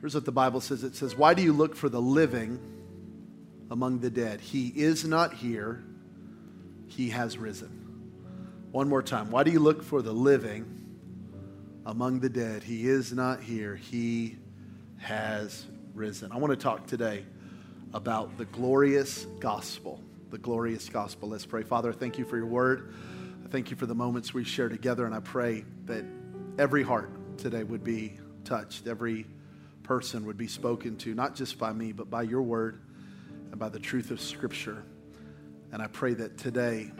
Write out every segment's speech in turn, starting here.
Here's what the Bible says it says, Why do you look for the living among the dead? He is not here, he has risen. One more time. Why do you look for the living among the dead? He is not here, he has risen. I want to talk today about the glorious gospel. The glorious gospel. Let's pray. Father, thank you for your word. Thank you for the moments we share together, and I pray that every heart today would be touched, every person would be spoken to, not just by me, but by your word and by the truth of Scripture. And I pray that today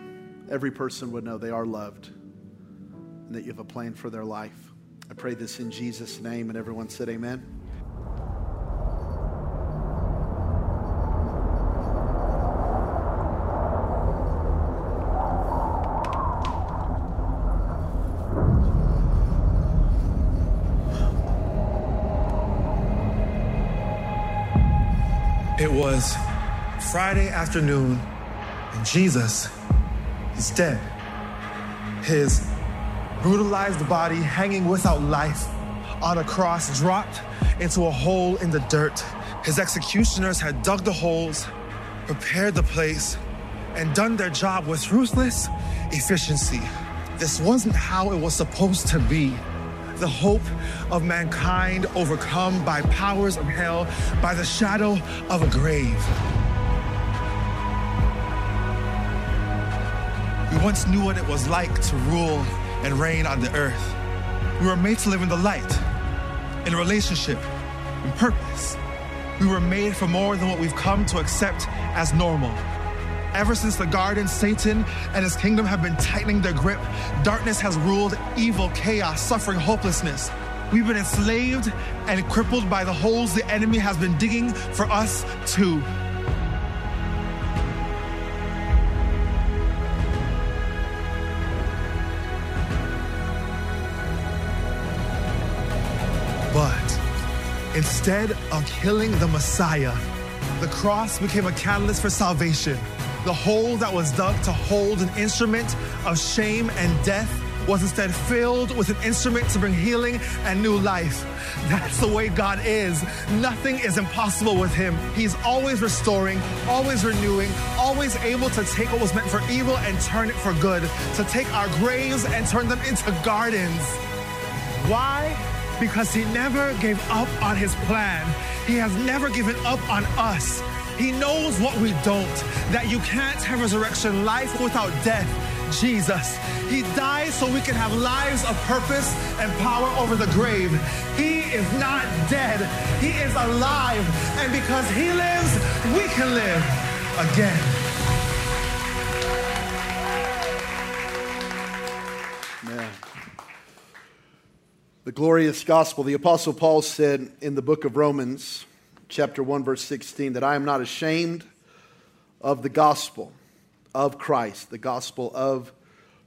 every person would know they are loved and that you have a plan for their life. I pray this in Jesus' name, and everyone said, Amen. It was Friday afternoon, and Jesus is dead. His brutalized body hanging without life on a cross dropped into a hole in the dirt. His executioners had dug the holes, prepared the place, and done their job with ruthless efficiency. This wasn't how it was supposed to be the hope of mankind overcome by powers of hell, by the shadow of a grave. We once knew what it was like to rule and reign on the earth. We were made to live in the light, in relationship, in purpose. We were made for more than what we've come to accept as normal. Ever since the garden, Satan and his kingdom have been tightening their grip. Darkness has ruled evil, chaos, suffering, hopelessness. We've been enslaved and crippled by the holes the enemy has been digging for us too. But instead of killing the Messiah, the cross became a catalyst for salvation. The hole that was dug to hold an instrument of shame and death was instead filled with an instrument to bring healing and new life. That's the way God is. Nothing is impossible with Him. He's always restoring, always renewing, always able to take what was meant for evil and turn it for good, to take our graves and turn them into gardens. Why? Because He never gave up on His plan. He has never given up on us. He knows what we don't, that you can't have resurrection life without death. Jesus. He died so we can have lives of purpose and power over the grave. He is not dead, He is alive. And because He lives, we can live again. The glorious gospel. The Apostle Paul said in the book of Romans, chapter 1, verse 16, that I am not ashamed of the gospel of Christ, the gospel of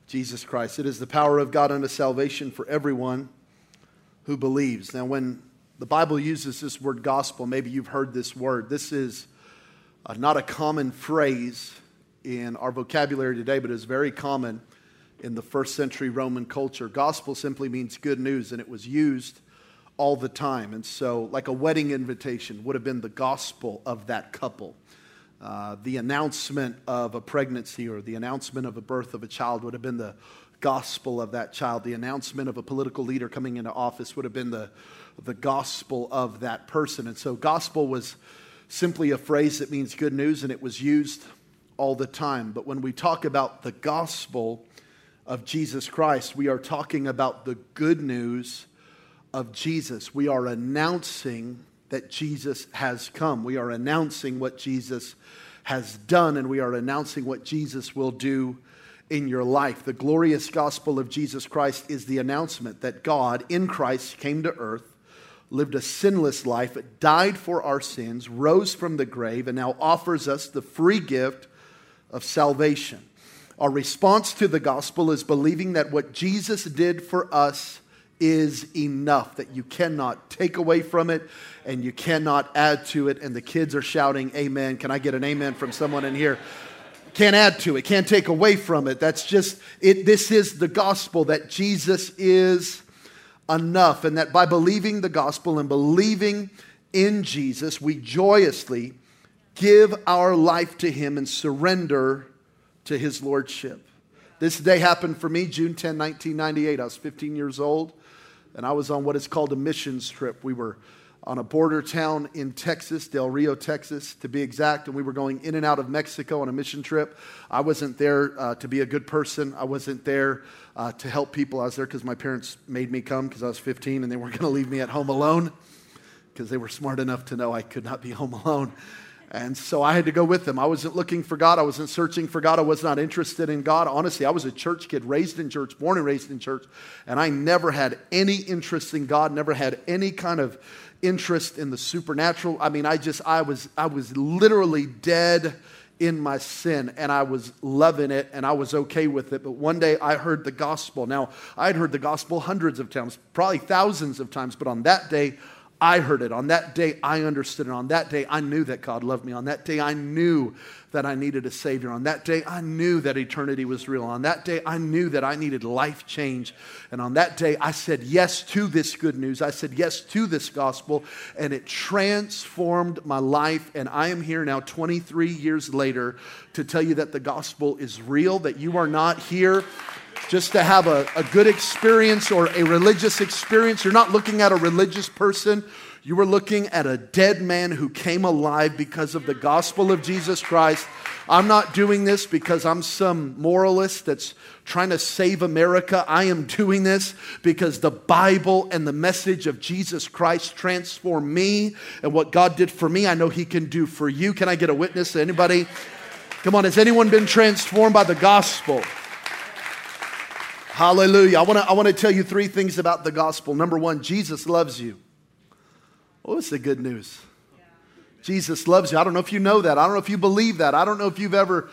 Jesus Christ. It is the power of God unto salvation for everyone who believes. Now, when the Bible uses this word gospel, maybe you've heard this word. This is uh, not a common phrase in our vocabulary today, but is very common in the first century Roman culture. Gospel simply means good news, and it was used all the time. And so, like a wedding invitation would have been the gospel of that couple. Uh, the announcement of a pregnancy or the announcement of a birth of a child would have been the gospel of that child. The announcement of a political leader coming into office would have been the, the gospel of that person. And so, gospel was simply a phrase that means good news, and it was used all the time. But when we talk about the gospel of Jesus Christ, we are talking about the good news of Jesus. We are announcing that Jesus has come. We are announcing what Jesus has done, and we are announcing what Jesus will do in your life. The glorious gospel of Jesus Christ is the announcement that God in Christ came to earth, lived a sinless life, died for our sins, rose from the grave, and now offers us the free gift of salvation. Our response to the gospel is believing that what Jesus did for us is enough, that you cannot take away from it and you cannot add to it. And the kids are shouting, Amen. Can I get an amen from someone in here? Can't add to it, can't take away from it. That's just it. This is the gospel that Jesus is enough, and that by believing the gospel and believing in Jesus, we joyously give our life to Him and surrender to His Lordship. This day happened for me June 10, 1998. I was 15 years old, and I was on what is called a missions trip. We were on a border town in Texas, Del Rio, Texas, to be exact, and we were going in and out of Mexico on a mission trip. I wasn't there uh, to be a good person. I wasn't there uh, to help people. I was there because my parents made me come because I was 15 and they weren't going to leave me at home alone because they were smart enough to know I could not be home alone. And so I had to go with them. I wasn't looking for God. I wasn't searching for God. I was not interested in God. Honestly, I was a church kid, raised in church, born and raised in church. And I never had any interest in God, never had any kind of interest in the supernatural. I mean, I just, I was, I was literally dead in my sin and I was loving it and I was okay with it. But one day I heard the gospel. Now, I'd heard the gospel hundreds of times, probably thousands of times, but on that day, I heard it. On that day, I understood it. On that day, I knew that God loved me. On that day, I knew that I needed a Savior. On that day, I knew that eternity was real. On that day, I knew that I needed life change. And on that day, I said yes to this good news. I said yes to this gospel, and it transformed my life. And I am here now, 23 years later, to tell you that the gospel is real, that you are not here just to have a, a good experience or a religious experience. You're not looking at a religious person. You were looking at a dead man who came alive because of the gospel of Jesus Christ. I'm not doing this because I'm some moralist that's trying to save America. I am doing this because the Bible and the message of Jesus Christ transformed me and what God did for me, I know He can do for you. Can I get a witness? Anybody? Come on, has anyone been transformed by the gospel? Hallelujah. I want to I wanna tell you three things about the gospel. Number one, Jesus loves you. Oh, it's the good news. Jesus loves you. I don't know if you know that. I don't know if you believe that. I don't know if you've ever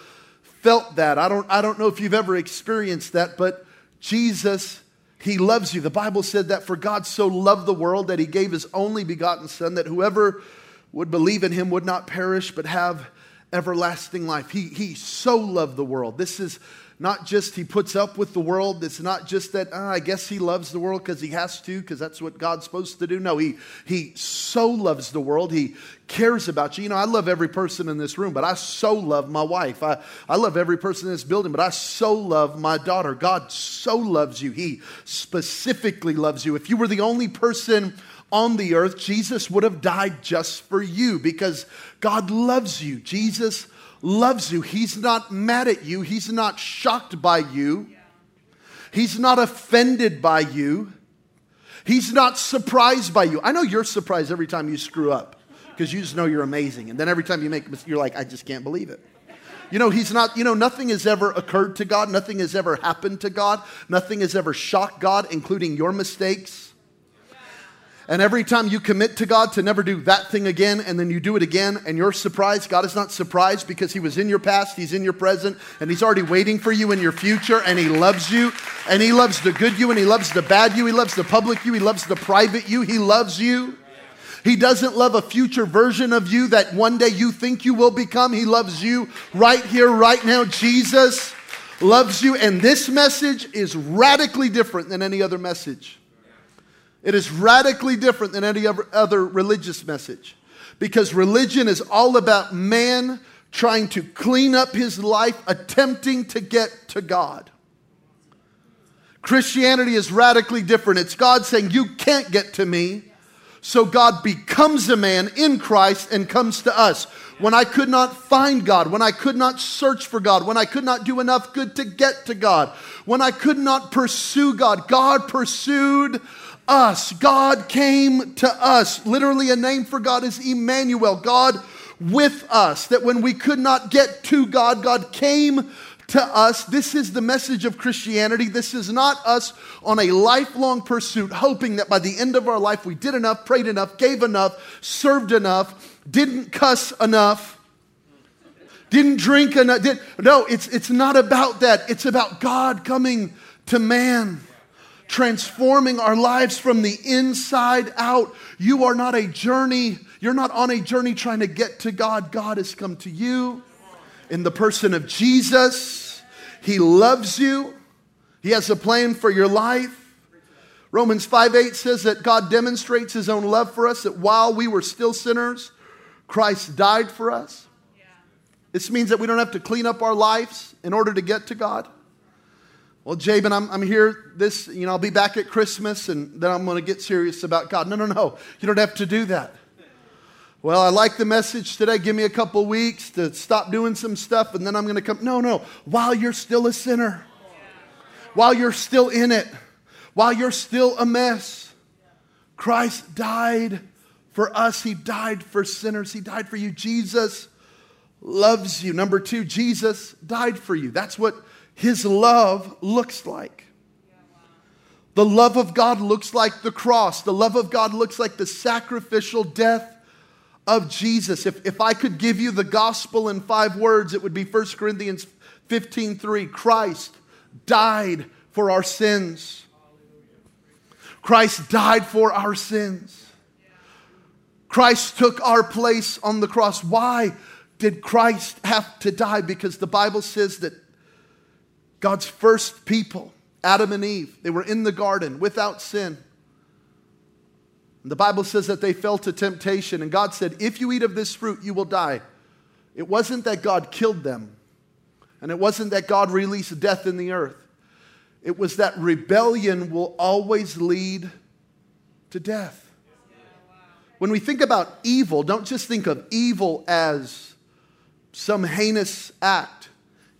felt that. I don't, I don't know if you've ever experienced that, but Jesus, He loves you. The Bible said that for God so loved the world that He gave His only begotten Son, that whoever would believe in Him would not perish but have everlasting life. He, he so loved the world. This is not just he puts up with the world. It's not just that, oh, I guess he loves the world because he has to, because that's what God's supposed to do. No, he, he so loves the world. He cares about you. You know, I love every person in this room, but I so love my wife. I, I love every person in this building, but I so love my daughter. God so loves you. He specifically loves you. If you were the only person on the earth, Jesus would have died just for you because God loves you. Jesus loves you. He's not mad at you. He's not shocked by you. He's not offended by you. He's not surprised by you. I know you're surprised every time you screw up because you just know you're amazing. And then every time you make you're like, I just can't believe it. You know, he's not, you know, nothing has ever occurred to God. Nothing has ever happened to God. Nothing has ever shocked God, including your mistakes. And every time you commit to God to never do that thing again, and then you do it again, and you're surprised, God is not surprised because He was in your past, He's in your present, and He's already waiting for you in your future, and He loves you, and He loves the good you, and He loves the bad you, He loves the public you, He loves the private you, He loves you. He doesn't love a future version of you that one day you think you will become. He loves you right here, right now. Jesus loves you, and this message is radically different than any other message. It is radically different than any other religious message because religion is all about man trying to clean up his life, attempting to get to God. Christianity is radically different. It's God saying, You can't get to me. So God becomes a man in Christ and comes to us. When I could not find God, when I could not search for God, when I could not do enough good to get to God, when I could not pursue God, God pursued us. God came to us. Literally, a name for God is Emmanuel, God with us. That when we could not get to God, God came to us. This is the message of Christianity. This is not us on a lifelong pursuit, hoping that by the end of our life we did enough, prayed enough, gave enough, served enough, didn't cuss enough, didn't drink enough. Did, no, it's, it's not about that. It's about God coming to man transforming our lives from the inside out. You are not a journey, you're not on a journey trying to get to God. God has come to you in the person of Jesus. He loves you, He has a plan for your life. Romans 5 8 says that God demonstrates his own love for us, that while we were still sinners, Christ died for us. This means that we don't have to clean up our lives in order to get to God. Well, Jabin, I'm, I'm here this, you know, I'll be back at Christmas and then I'm going to get serious about God. No, no, no. You don't have to do that. Well, I like the message today. Give me a couple weeks to stop doing some stuff and then I'm going to come. No, no. While you're still a sinner, while you're still in it, while you're still a mess, Christ died for us. He died for sinners. He died for you. Jesus loves you. Number two, Jesus died for you. That's what his love looks like. The love of God looks like the cross. The love of God looks like the sacrificial death of Jesus. If, if I could give you the gospel in five words, it would be 1 Corinthians 15 3. Christ died for our sins. Christ died for our sins. Christ took our place on the cross. Why did Christ have to die? Because the Bible says that God's first people, Adam and Eve, they were in the garden without sin. The Bible says that they fell to temptation, and God said, If you eat of this fruit, you will die. It wasn't that God killed them, and it wasn't that God released death in the earth. It was that rebellion will always lead to death. When we think about evil, don't just think of evil as some heinous act.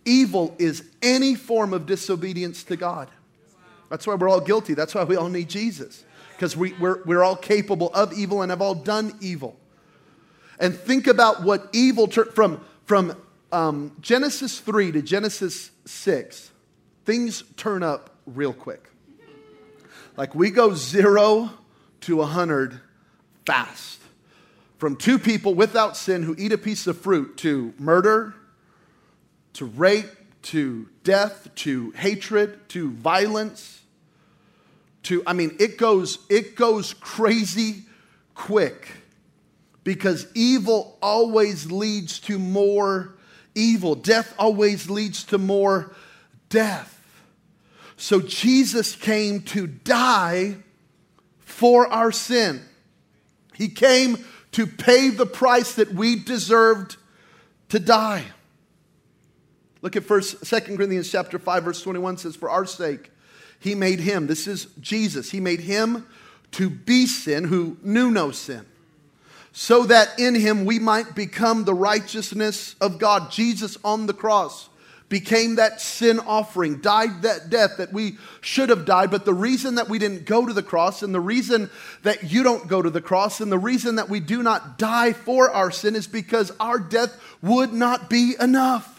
Evil is any form of disobedience to God. That's why we're all guilty. That's why we all need Jesus. Because we, we're, we're all capable of evil and have all done evil. And think about what evil, ter- from, from um, Genesis 3 to Genesis 6, things turn up real quick. Like we go zero to 100 fast. From two people without sin who eat a piece of fruit to murder, to rape, to death, to hatred, to violence, to I mean it goes it goes crazy quick because evil always leads to more evil. Death always leads to more death. So Jesus came to die for our sin. He came to pay the price that we deserved to die. Look at first, 2 Corinthians chapter 5, verse 21 says, For our sake, he made him, this is Jesus, he made him to be sin who knew no sin, so that in him we might become the righteousness of God. Jesus on the cross became that sin offering, died that death that we should have died. But the reason that we didn't go to the cross, and the reason that you don't go to the cross, and the reason that we do not die for our sin is because our death would not be enough.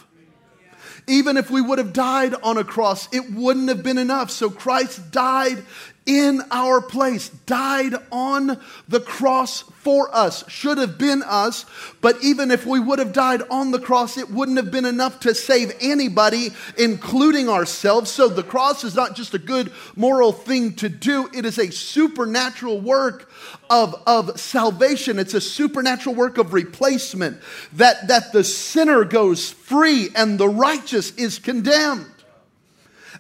Even if we would have died on a cross, it wouldn't have been enough. So Christ died in our place, died on the cross for us, should have been us. But even if we would have died on the cross, it wouldn't have been enough to save anybody, including ourselves. So the cross is not just a good moral thing to do, it is a supernatural work of, of salvation. It's a supernatural work of replacement that, that the sinner goes free and the righteous is condemned.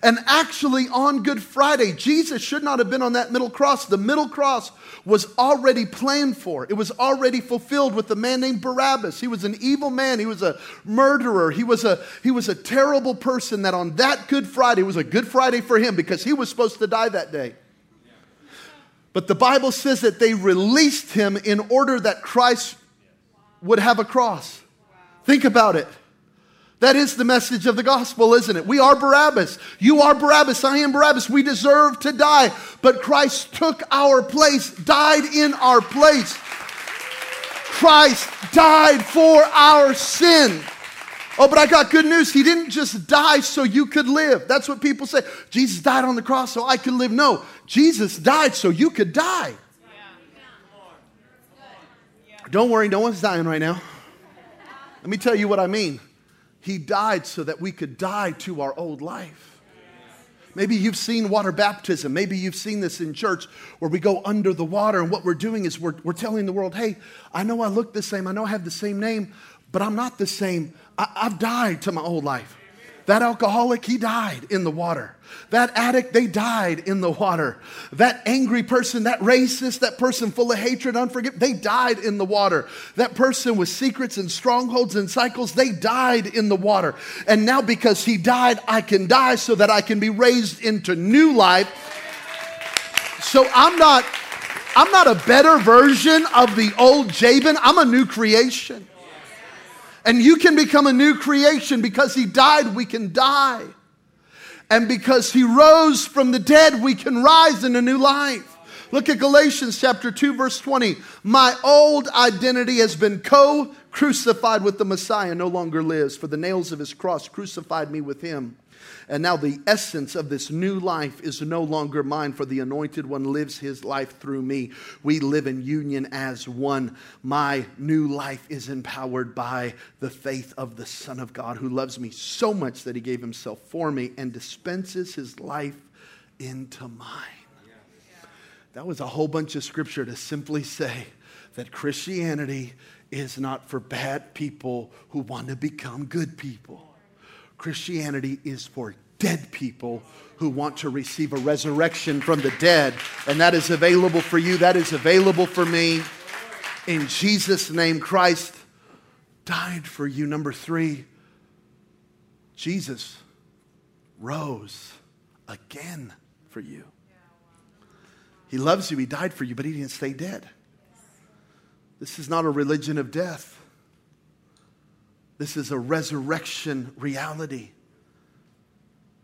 And actually, on Good Friday, Jesus should not have been on that middle cross. The middle cross was already planned for, it was already fulfilled with a man named Barabbas. He was an evil man, he was a murderer, he was a, he was a terrible person. That on that Good Friday was a Good Friday for him because he was supposed to die that day. But the Bible says that they released him in order that Christ would have a cross. Think about it. That is the message of the gospel, isn't it? We are Barabbas. You are Barabbas. I am Barabbas. We deserve to die. But Christ took our place, died in our place. Christ died for our sin. Oh, but I got good news. He didn't just die so you could live. That's what people say. Jesus died on the cross so I could live. No, Jesus died so you could die. Don't worry, no one's dying right now. Let me tell you what I mean. He died so that we could die to our old life. Maybe you've seen water baptism. Maybe you've seen this in church where we go under the water, and what we're doing is we're, we're telling the world, hey, I know I look the same, I know I have the same name, but I'm not the same. I, I've died to my old life. That alcoholic, he died in the water. That addict, they died in the water. That angry person, that racist, that person full of hatred, unforgiveness, they died in the water. That person with secrets and strongholds and cycles, they died in the water. And now, because he died, I can die so that I can be raised into new life. So I'm not. I'm not a better version of the old Jabin. I'm a new creation. And you can become a new creation because he died, we can die. And because he rose from the dead, we can rise in a new life. Look at Galatians chapter 2, verse 20. My old identity has been co crucified with the Messiah, no longer lives, for the nails of his cross crucified me with him. And now the essence of this new life is no longer mine, for the anointed one lives his life through me. We live in union as one. My new life is empowered by the faith of the Son of God, who loves me so much that he gave himself for me and dispenses his life into mine. That was a whole bunch of scripture to simply say that Christianity is not for bad people who want to become good people. Christianity is for dead people who want to receive a resurrection from the dead. And that is available for you. That is available for me. In Jesus' name, Christ died for you. Number three, Jesus rose again for you. He loves you. He died for you, but he didn't stay dead. This is not a religion of death. This is a resurrection reality.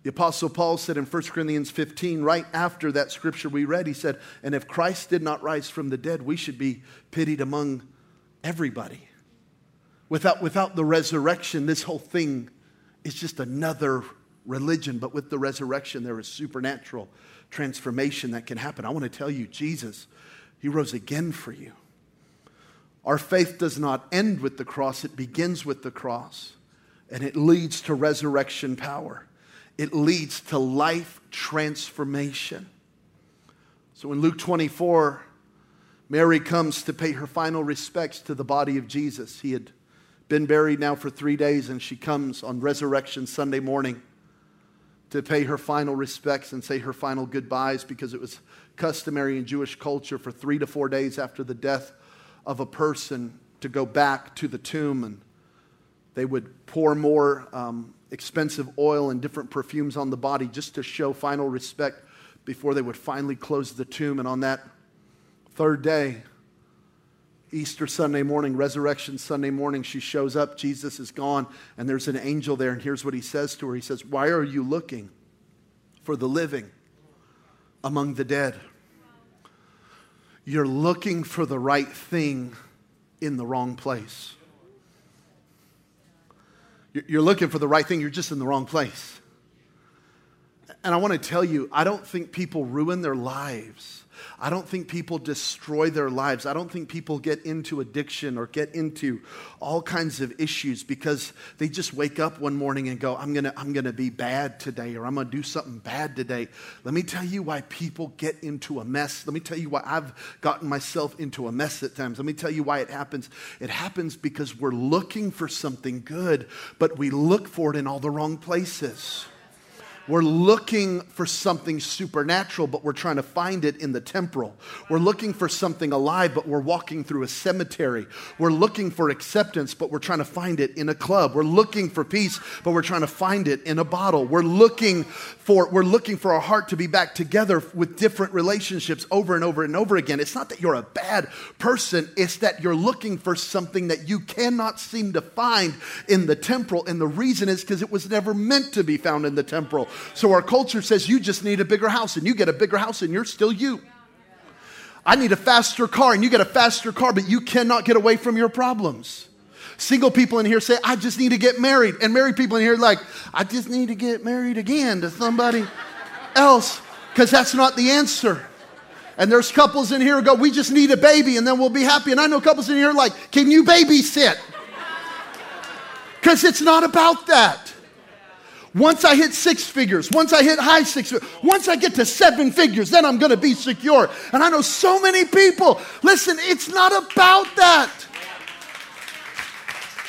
The Apostle Paul said in 1 Corinthians 15, right after that scripture we read, he said, And if Christ did not rise from the dead, we should be pitied among everybody. Without, without the resurrection, this whole thing is just another religion. But with the resurrection, there is supernatural transformation that can happen. I want to tell you, Jesus, He rose again for you. Our faith does not end with the cross, it begins with the cross, and it leads to resurrection power. It leads to life transformation. So in Luke 24, Mary comes to pay her final respects to the body of Jesus. He had been buried now for three days, and she comes on Resurrection Sunday morning to pay her final respects and say her final goodbyes because it was customary in Jewish culture for three to four days after the death of a person to go back to the tomb and they would pour more um, expensive oil and different perfumes on the body just to show final respect before they would finally close the tomb. And on that third day, Easter Sunday morning, Resurrection Sunday morning, she shows up. Jesus is gone, and there's an angel there. And here's what he says to her He says, Why are you looking for the living among the dead? You're looking for the right thing in the wrong place. You're looking for the right thing, you're just in the wrong place. And I want to tell you, I don't think people ruin their lives I don't think people destroy their lives. I don't think people get into addiction or get into all kinds of issues because they just wake up one morning and go, I'm going to I'm going to be bad today or I'm going to do something bad today. Let me tell you why people get into a mess. Let me tell you why I've gotten myself into a mess at times. Let me tell you why it happens. It happens because we're looking for something good, but we look for it in all the wrong places. We're looking for something supernatural, but we're trying to find it in the temporal. We're looking for something alive, but we're walking through a cemetery. We're looking for acceptance, but we're trying to find it in a club. We're looking for peace, but we're trying to find it in a bottle. We're looking for we're looking for our heart to be back together with different relationships over and over and over again. It's not that you're a bad person, it's that you're looking for something that you cannot seem to find in the temporal, and the reason is because it was never meant to be found in the temporal. So our culture says you just need a bigger house, and you get a bigger house, and you're still you. I need a faster car, and you get a faster car, but you cannot get away from your problems. Single people in here say, I just need to get married. And married people in here, like, I just need to get married again to somebody else, because that's not the answer. And there's couples in here who go, We just need a baby and then we'll be happy. And I know couples in here like, Can you babysit? Because it's not about that. Once I hit six figures, once I hit high six figures, once I get to seven figures, then I'm to be secure. And I know so many people, listen, it's not about that.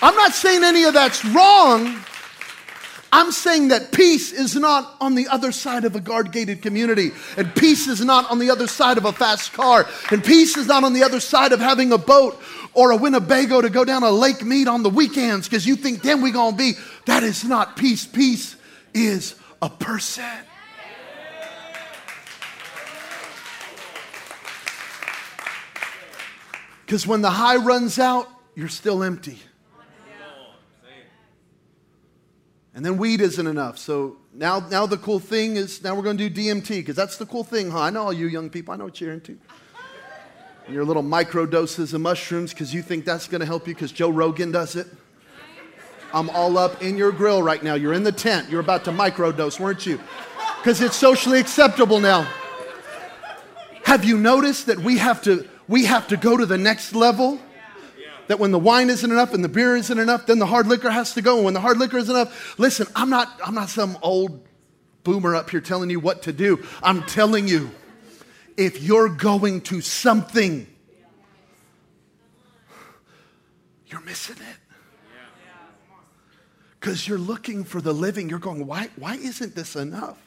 I'm not saying any of that's wrong. I'm saying that peace is not on the other side of a guard gated community, and peace is not on the other side of a fast car, and peace is not on the other side of having a boat or a Winnebago to go down a Lake Mead on the weekends because you think then we're gonna be. That is not peace. Peace is a person. Because when the high runs out, you're still empty. And then weed isn't enough. So now, now the cool thing is now we're going to do DMT because that's the cool thing, huh? I know all you young people. I know what you're into. Your little micro doses of mushrooms because you think that's going to help you because Joe Rogan does it. I'm all up in your grill right now. You're in the tent. You're about to microdose, weren't you? Because it's socially acceptable now. Have you noticed that we have to we have to go to the next level. That when the wine isn't enough and the beer isn't enough, then the hard liquor has to go. And when the hard liquor isn't enough, listen, I'm not, I'm not some old boomer up here telling you what to do. I'm telling you, if you're going to something, you're missing it. Because you're looking for the living. You're going, why, why isn't this enough?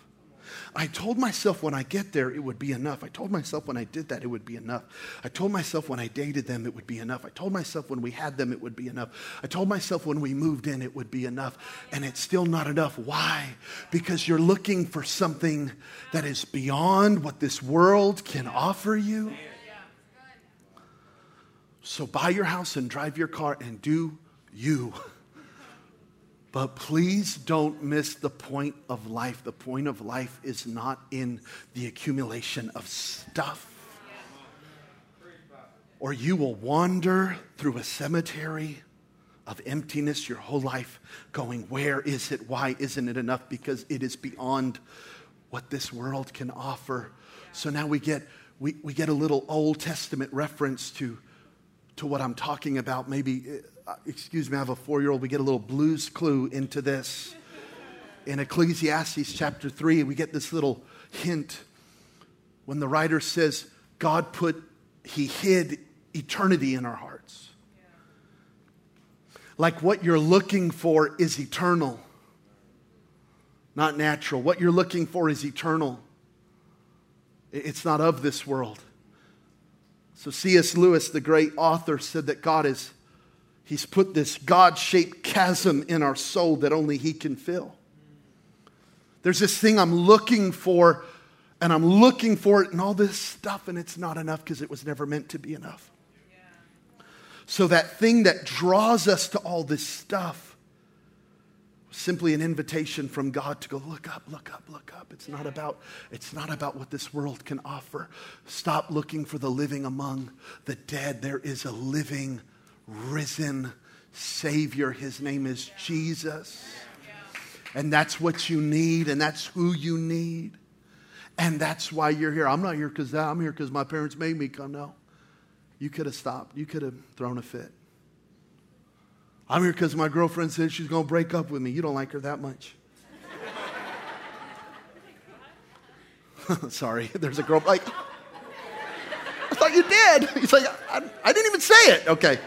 I told myself when I get there, it would be enough. I told myself when I did that, it would be enough. I told myself when I dated them, it would be enough. I told myself when we had them, it would be enough. I told myself when we moved in, it would be enough. And it's still not enough. Why? Because you're looking for something that is beyond what this world can offer you. So buy your house and drive your car and do you. But please don't miss the point of life. The point of life is not in the accumulation of stuff. Or you will wander through a cemetery of emptiness your whole life, going, Where is it? Why isn't it enough? Because it is beyond what this world can offer. So now we get, we, we get a little Old Testament reference to, to what I'm talking about. Maybe uh, excuse me, I have a four year old. We get a little blues clue into this. In Ecclesiastes chapter 3, we get this little hint when the writer says, God put, He hid eternity in our hearts. Like what you're looking for is eternal, not natural. What you're looking for is eternal, it's not of this world. So, C.S. Lewis, the great author, said that God is He's put this God shaped chasm in our soul that only He can fill. There's this thing I'm looking for, and I'm looking for it and all this stuff, and it's not enough because it was never meant to be enough. So, that thing that draws us to all this stuff was simply an invitation from God to go look up, look up, look up. It's not about, it's not about what this world can offer. Stop looking for the living among the dead. There is a living risen Savior. His name is Jesus. And that's what you need, and that's who you need. And that's why you're here. I'm not here because I'm here because my parents made me come. No. You could have stopped. You could have thrown a fit. I'm here because my girlfriend said she's going to break up with me. You don't like her that much. Sorry, there's a girl like, I thought you did. He's like, I, I didn't even say it. Okay.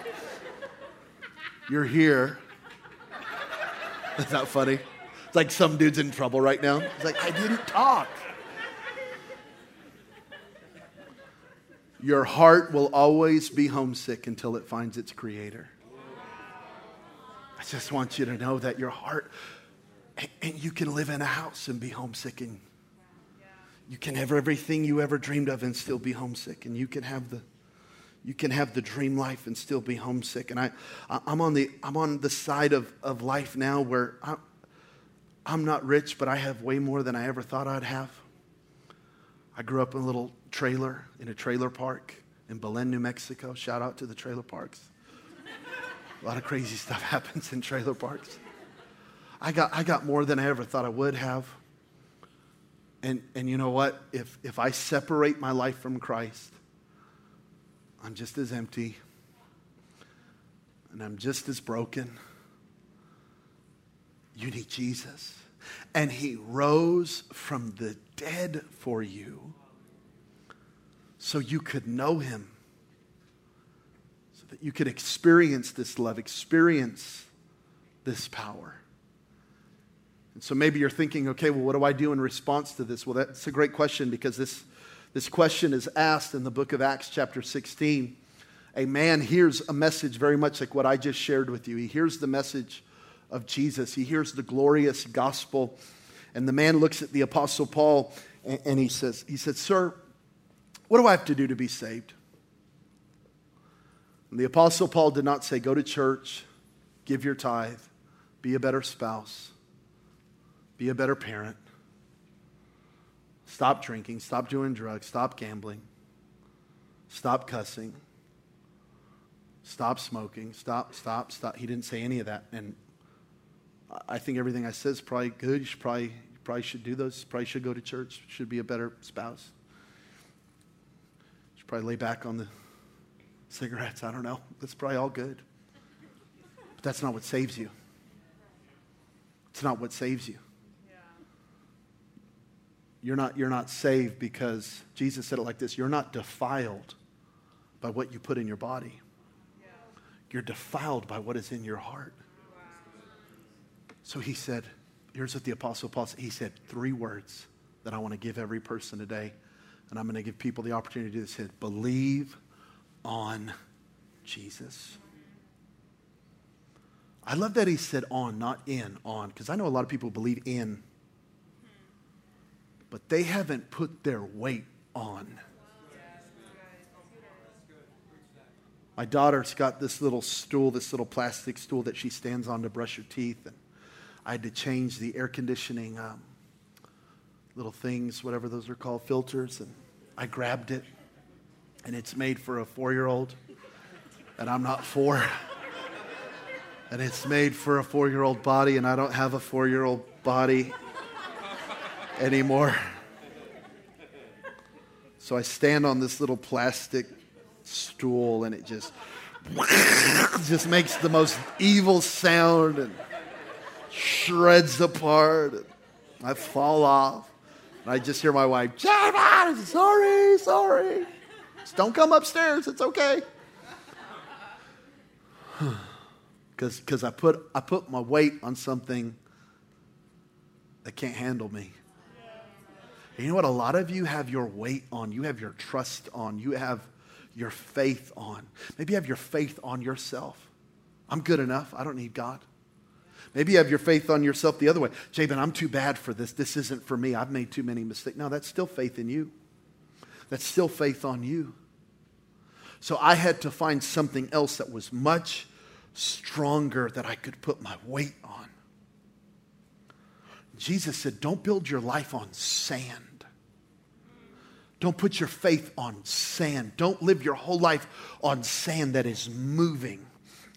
You're here. That's not funny? It's like some dude's in trouble right now. He's like, I didn't talk. Your heart will always be homesick until it finds its creator. I just want you to know that your heart, and you can live in a house and be homesick, and you can have everything you ever dreamed of and still be homesick, and you can have the you can have the dream life and still be homesick. And I, I'm, on the, I'm on the side of, of life now where I, I'm not rich, but I have way more than I ever thought I'd have. I grew up in a little trailer, in a trailer park in Belen, New Mexico. Shout out to the trailer parks. A lot of crazy stuff happens in trailer parks. I got, I got more than I ever thought I would have. And, and you know what? If, if I separate my life from Christ, I'm just as empty and I'm just as broken. You need Jesus. And he rose from the dead for you so you could know him, so that you could experience this love, experience this power. And so maybe you're thinking, okay, well, what do I do in response to this? Well, that's a great question because this, this question is asked in the book of Acts, chapter 16. A man hears a message very much like what I just shared with you. He hears the message of Jesus, he hears the glorious gospel. And the man looks at the Apostle Paul and, and he says, he said, Sir, what do I have to do to be saved? And the Apostle Paul did not say, Go to church, give your tithe, be a better spouse, be a better parent, stop drinking, stop doing drugs, stop gambling, stop cussing, stop smoking, stop, stop, stop. He didn't say any of that. And I think everything I said is probably good. You should probably, you probably should do those. You Probably should go to church. Should be a better spouse. Should probably lay back on the cigarettes. I don't know. That's probably all good. But that's not what saves you. It's not what saves you. You're not, you're not saved because Jesus said it like this you're not defiled by what you put in your body, you're defiled by what is in your heart. So he said, here's what the Apostle Paul said. He said three words that I want to give every person today. And I'm going to give people the opportunity to do this. He said, believe on Jesus. I love that he said on, not in, on, because I know a lot of people believe in, but they haven't put their weight on. My daughter's got this little stool, this little plastic stool that she stands on to brush her teeth. And I had to change the air conditioning um, little things, whatever those are called, filters. And I grabbed it, and it's made for a four year old, and I'm not four. And it's made for a four year old body, and I don't have a four year old body anymore. So I stand on this little plastic stool, and it just just makes the most evil sound and shreds apart. And I fall off. And I just hear my wife, Jabin, sorry, sorry. Just don't come upstairs. It's okay. Because I put, I put my weight on something that can't handle me. And you know what? A lot of you have your weight on, you have your trust on, you have your faith on. Maybe you have your faith on yourself. I'm good enough. I don't need God. Maybe you have your faith on yourself the other way. Jabin, I'm too bad for this. This isn't for me. I've made too many mistakes. No, that's still faith in you. That's still faith on you. So I had to find something else that was much stronger that I could put my weight on. Jesus said, Don't build your life on sand. Don't put your faith on sand. Don't live your whole life on sand that is moving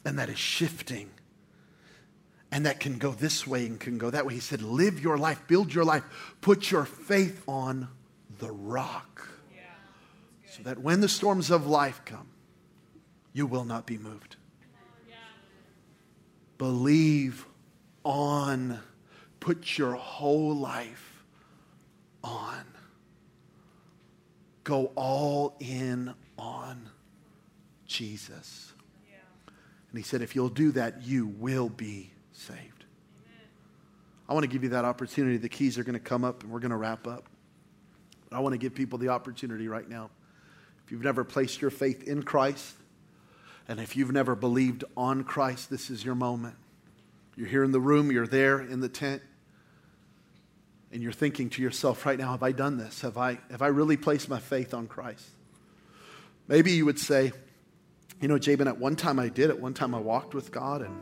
and that is shifting and that can go this way and can go that way. He said, Live your life, build your life, put your faith on the rock. So that when the storms of life come, you will not be moved. Believe on, put your whole life on. Go all in on Jesus. Yeah. And he said, if you'll do that, you will be saved. Amen. I want to give you that opportunity. The keys are going to come up and we're going to wrap up. But I want to give people the opportunity right now. If you've never placed your faith in Christ, and if you've never believed on Christ, this is your moment. You're here in the room, you're there in the tent, and you're thinking to yourself right now, have I done this? Have I, have I really placed my faith on Christ? Maybe you would say, you know, Jabin, at one time I did. At one time I walked with God and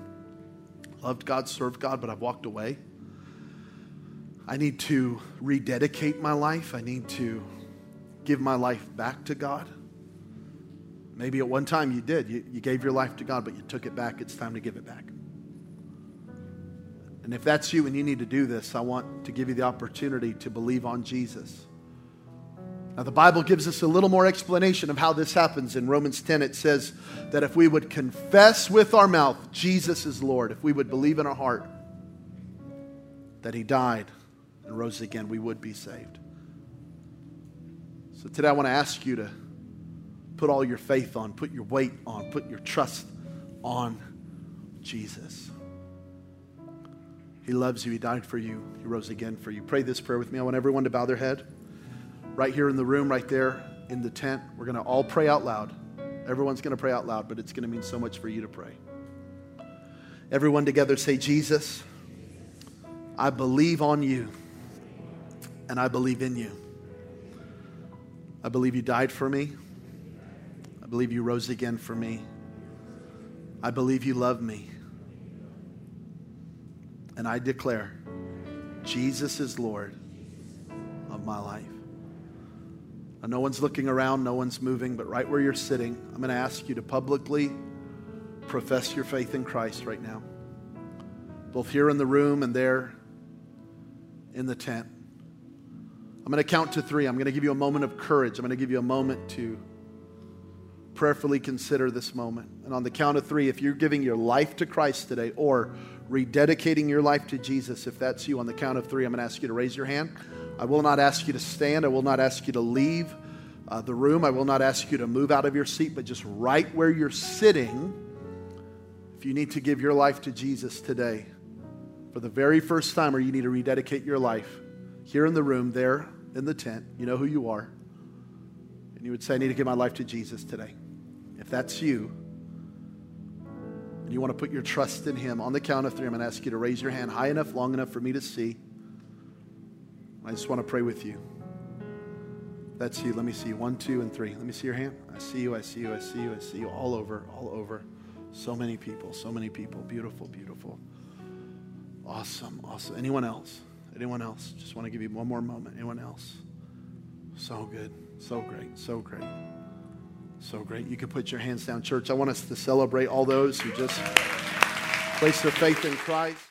loved God, served God, but I've walked away. I need to rededicate my life. I need to give my life back to God. Maybe at one time you did. You, you, gave your life to God, but you took it back. It's time to give it back. And if that's you and you need to do this, I want to give you the opportunity to believe on Jesus. Now, the Bible gives us a little more explanation of how this happens. In Romans 10, it says that if we would confess with our mouth Jesus is Lord, if we would believe in our heart that He died and rose again, we would be saved. So today I want to ask you to put all your faith on, put your weight on, put your trust on Jesus. He loves you. He died for you. He rose again for you. Pray this prayer with me. I want everyone to bow their head. Right here in the room, right there in the tent, we're going to all pray out loud. Everyone's going to pray out loud, but it's going to mean so much for you to pray. Everyone together say, Jesus, I believe on you and I believe in you. I believe you died for me. I believe you rose again for me. I believe you love me. And I declare Jesus is Lord of my life. Now, no one's looking around, no one's moving, but right where you're sitting, I'm going to ask you to publicly profess your faith in Christ right now, both here in the room and there in the tent. I'm going to count to three. I'm going to give you a moment of courage. I'm going to give you a moment to prayerfully consider this moment. And on the count of three, if you're giving your life to Christ today or rededicating your life to Jesus, if that's you, on the count of three, I'm going to ask you to raise your hand. I will not ask you to stand. I will not ask you to leave uh, the room. I will not ask you to move out of your seat, but just right where you're sitting, if you need to give your life to Jesus today for the very first time or you need to rededicate your life, here in the room, there in the tent, you know who you are. And you would say, I need to give my life to Jesus today. If that's you, and you want to put your trust in Him, on the count of three, I'm going to ask you to raise your hand high enough, long enough for me to see. I just want to pray with you. That's you. Let me see. One, two, and three. Let me see your hand. I see you. I see you. I see you. I see you. All over. All over. So many people. So many people. Beautiful. Beautiful. Awesome. Awesome. Anyone else? Anyone else? Just want to give you one more moment. Anyone else? So good. So great. So great. So great. You can put your hands down, church. I want us to celebrate all those who just place their faith in Christ.